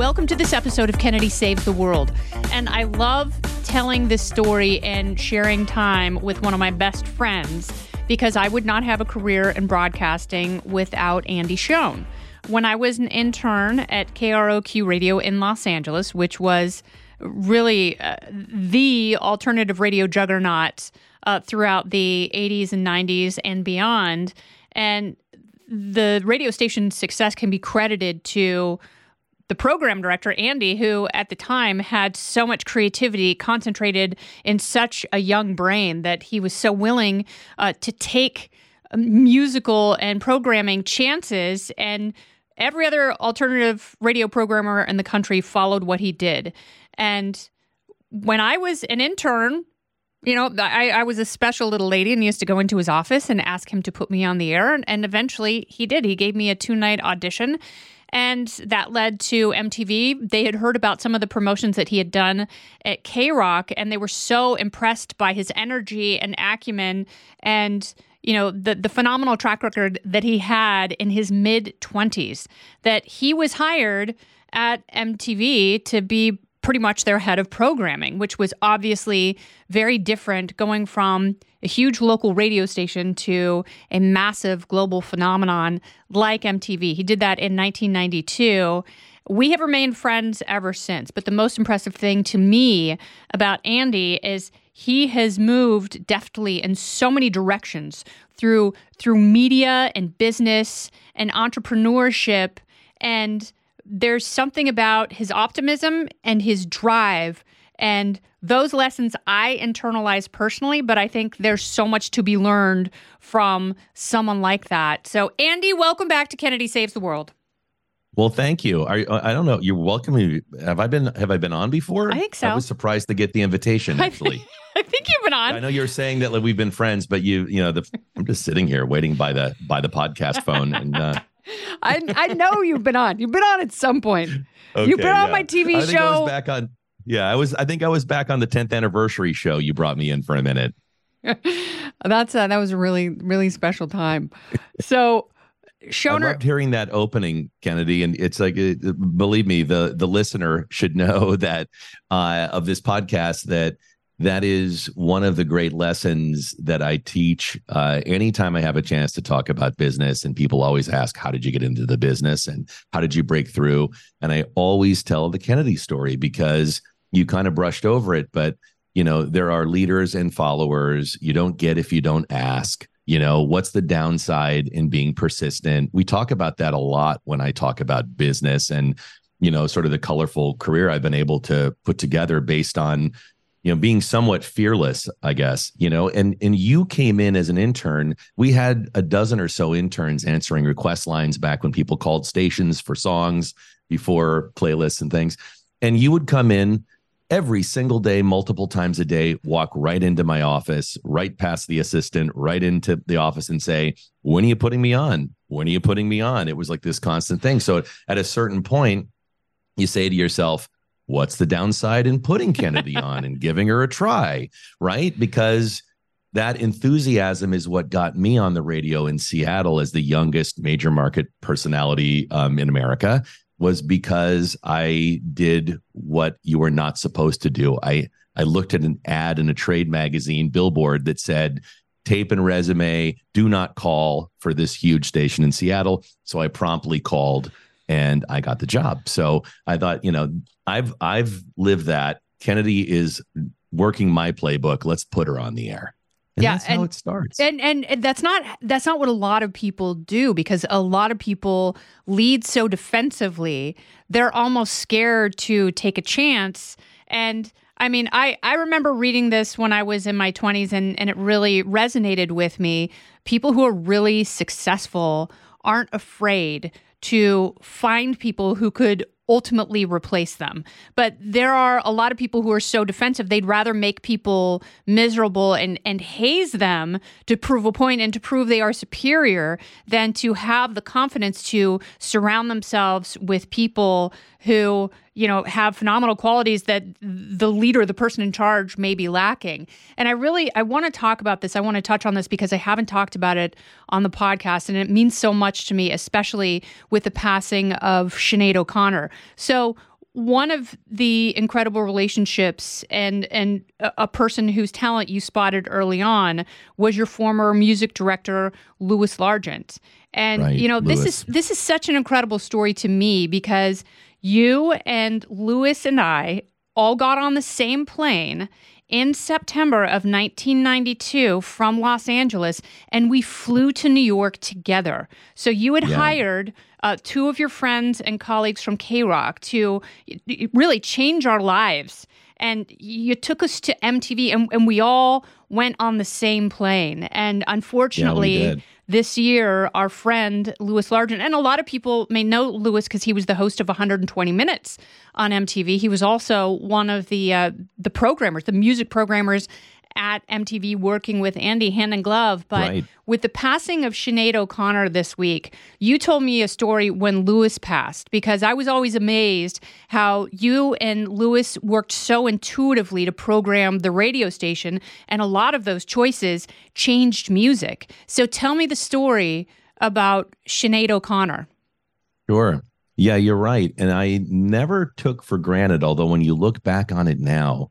Welcome to this episode of Kennedy Saves the World. And I love telling this story and sharing time with one of my best friends because I would not have a career in broadcasting without Andy Schuon. When I was an intern at KROQ Radio in Los Angeles, which was really uh, the alternative radio juggernaut uh, throughout the 80s and 90s and beyond, and the radio station's success can be credited to the program director, Andy, who at the time had so much creativity concentrated in such a young brain that he was so willing uh, to take musical and programming chances. And every other alternative radio programmer in the country followed what he did. And when I was an intern, you know, I, I was a special little lady and used to go into his office and ask him to put me on the air. And, and eventually he did. He gave me a two night audition and that led to MTV. They had heard about some of the promotions that he had done at K Rock, and they were so impressed by his energy and acumen and you know the the phenomenal track record that he had in his mid 20s that he was hired at MTV to be pretty much their head of programming, which was obviously very different going from a huge local radio station to a massive global phenomenon like MTV. He did that in 1992. We have remained friends ever since. But the most impressive thing to me about Andy is he has moved deftly in so many directions through through media and business and entrepreneurship and there's something about his optimism and his drive and those lessons I internalize personally, but I think there's so much to be learned from someone like that. So, Andy, welcome back to Kennedy Saves the World. Well, thank you. Are, I don't know. You're welcome. Have I been Have I been on before? I think so. I was surprised to get the invitation. Actually, I think you've been on. I know you're saying that like, we've been friends, but you, you know, the, I'm just sitting here waiting by the by the podcast phone, and uh, I I know you've been on. You've been on at some point. Okay, You've been yeah. on my TV I show. I was back on. Yeah, I was. I think I was back on the 10th anniversary show. You brought me in for a minute. That's uh, that was a really really special time. So. Schoner, I loved hearing that opening, Kennedy, and it's like, believe me, the the listener should know that uh, of this podcast that that is one of the great lessons that I teach uh, anytime I have a chance to talk about business. And people always ask, How did you get into the business? And how did you break through? And I always tell the Kennedy story because you kind of brushed over it. But, you know, there are leaders and followers. You don't get if you don't ask. You know, what's the downside in being persistent? We talk about that a lot when I talk about business and, you know, sort of the colorful career I've been able to put together based on you know being somewhat fearless i guess you know and and you came in as an intern. We had a dozen or so interns answering request lines back when people called stations for songs before playlists and things. And you would come in every single day multiple times a day walk right into my office right past the assistant right into the office and say when are you putting me on? When are you putting me on? It was like this constant thing. So at a certain point you say to yourself what's the downside in putting Kennedy on and giving her a try, right? Because that enthusiasm is what got me on the radio in Seattle as the youngest major market personality um, in America was because I did what you were not supposed to do. I I looked at an ad in a trade magazine billboard that said tape and resume do not call for this huge station in Seattle. So I promptly called and I got the job. So I thought, you know, I've I've lived that. Kennedy is working my playbook. Let's put her on the air. And yeah, that's and, how it starts. And, and and that's not that's not what a lot of people do because a lot of people lead so defensively. They're almost scared to take a chance. And I mean, I I remember reading this when I was in my 20s and and it really resonated with me. People who are really successful aren't afraid to find people who could ultimately replace them. But there are a lot of people who are so defensive, they'd rather make people miserable and, and haze them to prove a point and to prove they are superior than to have the confidence to surround themselves with people who you know have phenomenal qualities that the leader the person in charge may be lacking. And i really i want to talk about this. I want to touch on this because i haven't talked about it on the podcast and it means so much to me especially with the passing of Sinead O'Connor. So one of the incredible relationships and and a person whose talent you spotted early on was your former music director Lewis Largent. And Right, you know, this is this is such an incredible story to me because you and Lewis and I all got on the same plane in September of 1992 from Los Angeles, and we flew to New York together. So you had Yeah. hired uh, two of your friends and colleagues from K Rock to really change our lives. And you took us to MTV, and, and we all went on the same plane. And unfortunately, did. this year, our friend Lewis Largent, and a lot of people may know Lewis because he was the host of 120 Minutes on MTV. He was also one of the uh, the programmers, the music programmers at MTV, working with Andy hand in glove. But Right. with the passing of Sinead O'Connor this week, you told me a story when Lewis passed because I was always amazed how you and Lewis worked so intuitively to program the radio station, and a lot of those choices changed music. So tell me the story about Sinead O'Connor. Sure. Yeah, you're right. And I never took for granted, although when you look back on it now,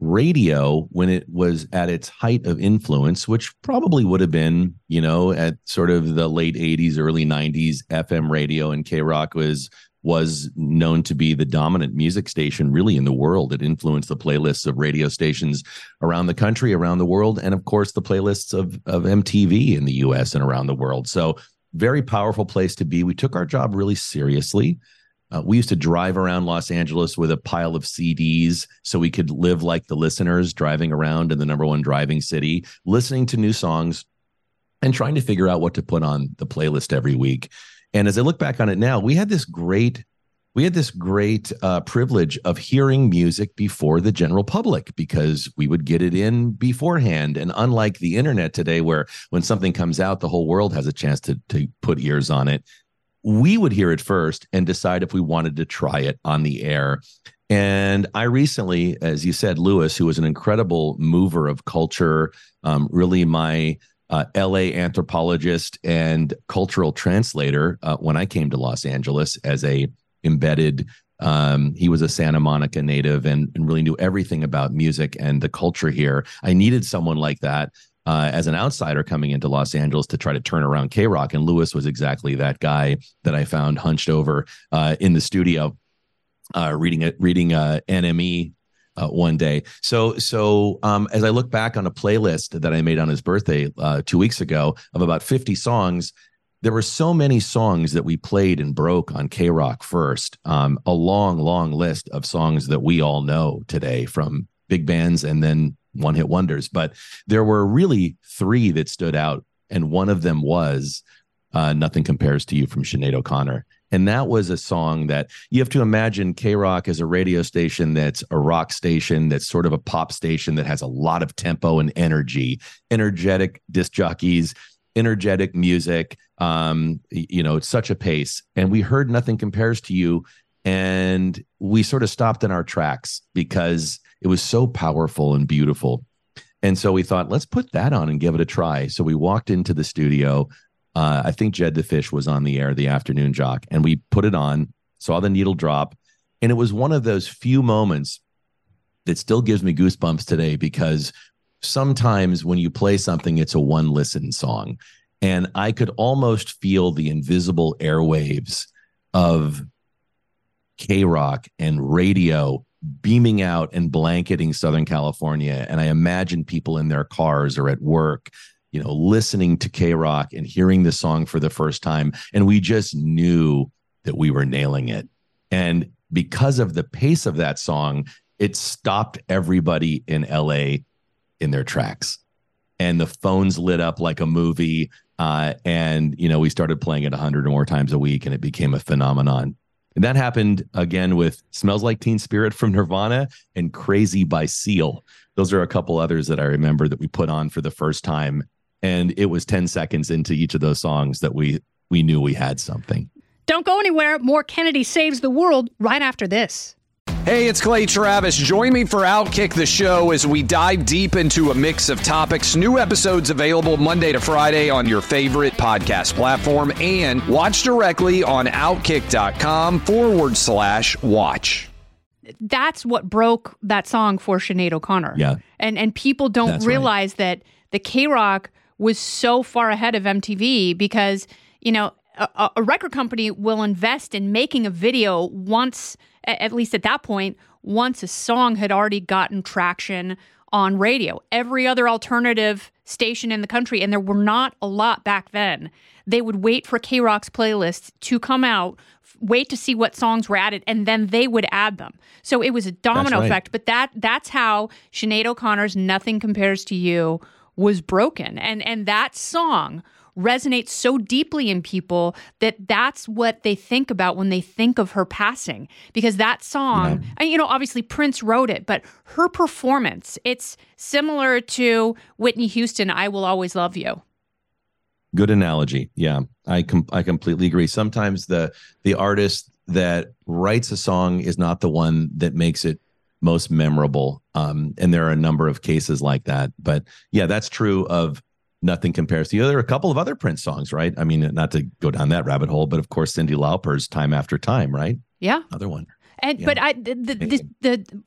radio, when it was at its height of influence, which probably would have been, you know, at sort of the late 80s, early 90s, FM radio and K Rock was was known to be the dominant music station really in the world. It influenced the playlists of radio stations around the country, around the world, and of course the playlists of of MTV in the US and around the world. So very powerful place to be. We took our job really seriously. Uh, we used to drive around Los Angeles with a pile of CDs so we could live like the listeners, driving around in the number one driving city, listening to new songs and trying to figure out what to put on the playlist every week. And as I look back on it now, we had this great we had this great uh, privilege of hearing music before the general public because we would get it in beforehand. And unlike the internet today, where when something comes out, the whole world has a chance to, to put ears on it, we would hear it first and decide if we wanted to try it on the air. And I recently, as you said, Lewis, who was an incredible mover of culture, um, really my uh, LA anthropologist and cultural translator uh, when I came to Los Angeles as a embedded. Um, he was a Santa Monica native and, and really knew everything about music and the culture here. I needed someone like that uh, as an outsider coming into Los Angeles to try to turn around K Rock. And Lewis was exactly that guy that I found hunched over uh, in the studio, uh, reading it, reading uh, NME uh, one day. So, so um, as I look back on a playlist that I made on his birthday uh, two weeks ago of about 50 songs, there were so many songs that we played and broke on K Rock first. Um, a long, long list of songs that we all know today from big bands and then one hit wonders. But there were really three that stood out. And one of them was uh, Nothing Compares to You from Sinead O'Connor. And that was a song that you have to imagine K Rock as a radio station that's a rock station, that's sort of a pop station that has a lot of tempo and energy, energetic disc jockeys, energetic music. Um, you know, it's such a pace. And we heard Nothing Compares to You. And we sort of stopped in our tracks because it was so powerful and beautiful. And so we thought, let's put that on and give it a try. So we walked into the studio. Uh, I think Jed the Fish was on the air, the afternoon jock, and we put it on, saw the needle drop. And it was one of those few moments that still gives me goosebumps today because sometimes when you play something, it's a one listen song. And I could almost feel the invisible airwaves of K Rock and radio beaming out and blanketing Southern California. And I imagine people in their cars or at work, you know, listening to K Rock and hearing the song for the first time. And we just knew that we were nailing it. And because of the pace of that song, it stopped everybody in LA in their tracks. And the phones lit up like a movie. Uh, and, you know, we started playing it 100 or more times a week and it became a phenomenon. And that happened again with Smells Like Teen Spirit from Nirvana and Crazy by Seal. Those are a couple others that I remember that we put on for the first time. And it was 10 seconds into each of those songs that we we knew we had something. Don't go anywhere. More Kennedy Saves the World right after this. Hey, it's Clay Travis. Join me for Outkick the Show as we dive deep into a mix of topics. New episodes available Monday to Friday on your favorite podcast platform and watch directly on outkick.com forward slash watch. That's what broke that song for Sinead O'Connor. Yeah. And and people don't That's right. realize that the K Rock was so far ahead of MTV because, you know, a, a record company will invest in making a video once, a- at least at that point, once a song had already gotten traction on radio. Every other alternative station in the country, and there were not a lot back then, they would wait for K Rock's playlists to come out, wait to see what songs were added, and then they would add them. So it was a domino right. effect. But that that's how Sinead O'Connor's "Nothing Compares to You" was broken, and and that song resonates so deeply in people that that's what they think about when they think of her passing because that song and you know obviously Prince wrote it but her performance it's similar to Whitney Houston I will always love you Good analogy. Yeah, I com- I completely agree. Sometimes the the artist that writes a song is not the one that makes it most memorable. Um, and there are a number of cases like that. But yeah, that's true of nothing compares to. There are a couple of other Prince songs, right? I mean, not to go down that rabbit hole, but of course, Cyndi Lauper's "Time After Time," right? yeah Another one. And Yeah. but I the the, the, the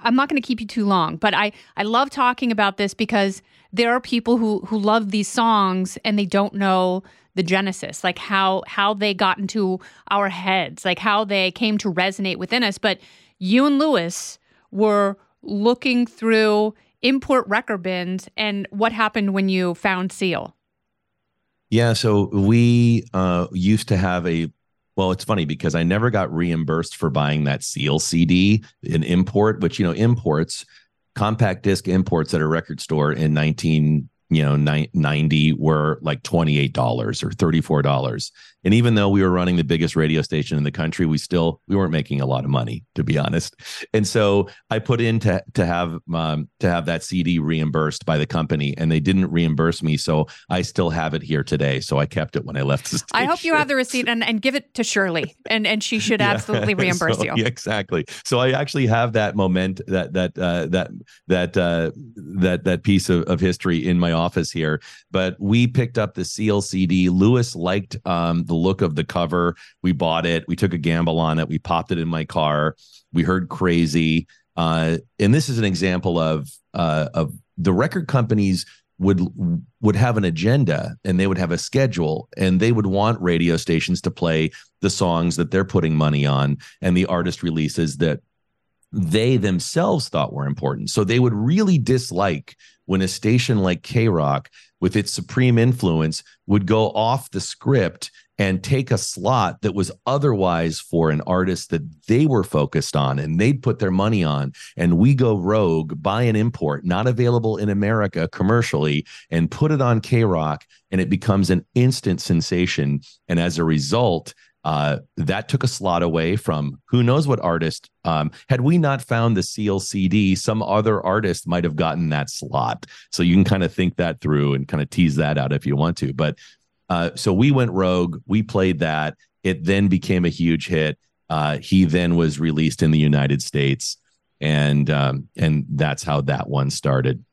I'm not going to keep you too long, but I I love talking about this because there are people who who love these songs and they don't know the genesis, like how how they got into our heads, like how they came to resonate within us. But you and Lewis were looking through import record bins, and what happened when you found Seal? Yeah, so we uh, used to have a. Well, it's funny because I never got reimbursed for buying that Seal CD in import, which you know imports, compact disc imports at a record store in nineteen you know ni- ninety were like twenty eight dollars or thirty four dollars, and even though we were running the biggest radio station in the country, we still we weren't making a lot of money to be honest. And so I put in to to have um, to have that CD reimbursed by the company, and they didn't reimburse me, so I still have it here today. So I kept it when I left the station. I hope you have the receipt and, and give it to Shirley, and and she should Yeah. absolutely reimburse So, you. yeah, exactly. So I actually have that moment that that uh, that that uh, that that piece of, of history in my office here. But we picked up the Seal CD. Lewis liked um, the look of the cover. We bought it. We took a gamble on it. We popped it in my car. We heard crazy. Uh, and this is an example of uh, of the record companies would would have an agenda and they would have a schedule and they would want radio stations to play the songs that they're putting money on and the artist releases that they themselves thought were important. So they would really dislike when a station like K Rock, with its supreme influence, would go off the script and take a slot that was otherwise for an artist that they were focused on and they'd put their money on. And we go rogue, buy an import not available in America commercially, and put it on K Rock, and it becomes an instant sensation. And as a result, uh, that took a slot away from who knows what artist. Um, had we not found the Seal CD, some other artist might have gotten that slot. So you can kind of think that through and kind of tease that out if you want to. But uh, so we went rogue. We played that. It then became a huge hit. Uh, he then was released in the United States, and um, and that's how that one started.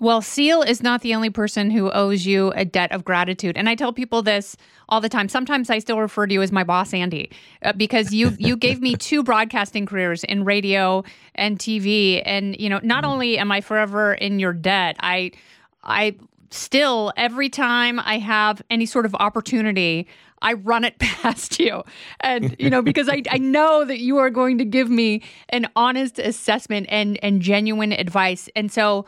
Well, Seal is not the only person who owes you a debt of gratitude, and I tell people this all the time. Sometimes I still refer to you as my boss, Andy, uh, because you you gave me two broadcasting careers in radio and TV, and you know not only am I forever in your debt, I I still every time I have any sort of opportunity. I run it past you. And, you know, because I, I know that you are going to give me an honest assessment and, and genuine advice. And so,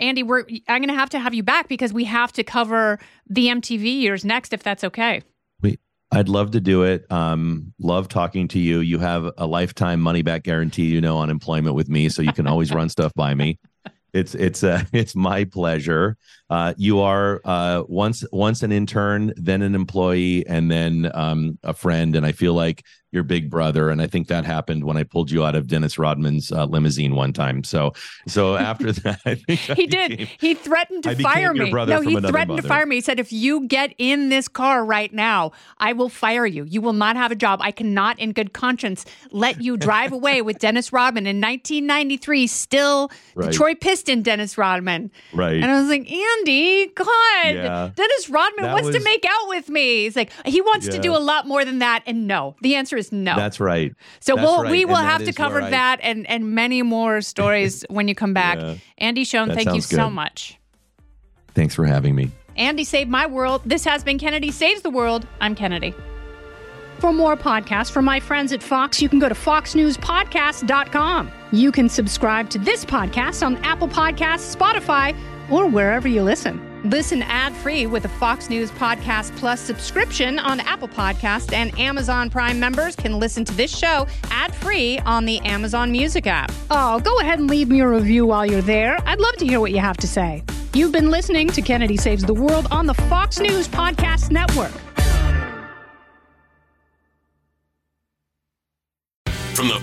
Andy, we're I'm going to have to have you back because we have to cover the MTV years next, if that's okay. We, I'd love to do it. Um, love talking to you. You have a lifetime money back guarantee, you know, on employment with me, so you can always run stuff by me. It's it's uh, it's my pleasure. Uh, you are uh, once once an intern, then an employee, and then um, a friend. And I feel like your big brother, and I think that happened when I pulled you out of Dennis Rodman's uh, limousine one time. So, so after that, I think he did. He threatened to I fire me. No, he threatened to fire me. He said, "If you get in this car right now, I will fire you. You will not have a job. I cannot, in good conscience, let you drive away with Dennis Rodman in 1993. Still, Right. Detroit Piston Dennis Rodman. Right. And I was like, Andy, God, Yeah. Dennis Rodman That wants to make out with me. He's like, he wants to do a lot more than that. And no, the answer is no. That's right. So That's we'll right. we will have to cover I- that and and many more stories when you come back. Yeah. Andy Schuon, That thank you so good. much. Thanks for having me. Andy saved my world. This has been Kennedy Saves the World. I'm Kennedy. For more podcasts from my friends at Fox, you can go to foxnewspodcast.com. You can subscribe to this podcast on Apple Podcasts, Spotify, or wherever you listen. Listen ad free with a Fox News Podcast Plus subscription on Apple Podcast, and Amazon Prime members can listen to this show ad free on the Amazon Music app. Oh, go ahead and leave me a review while you're there. I'd love to hear what you have to say. You've been listening to Kennedy Saves the World on the Fox News Podcast Network.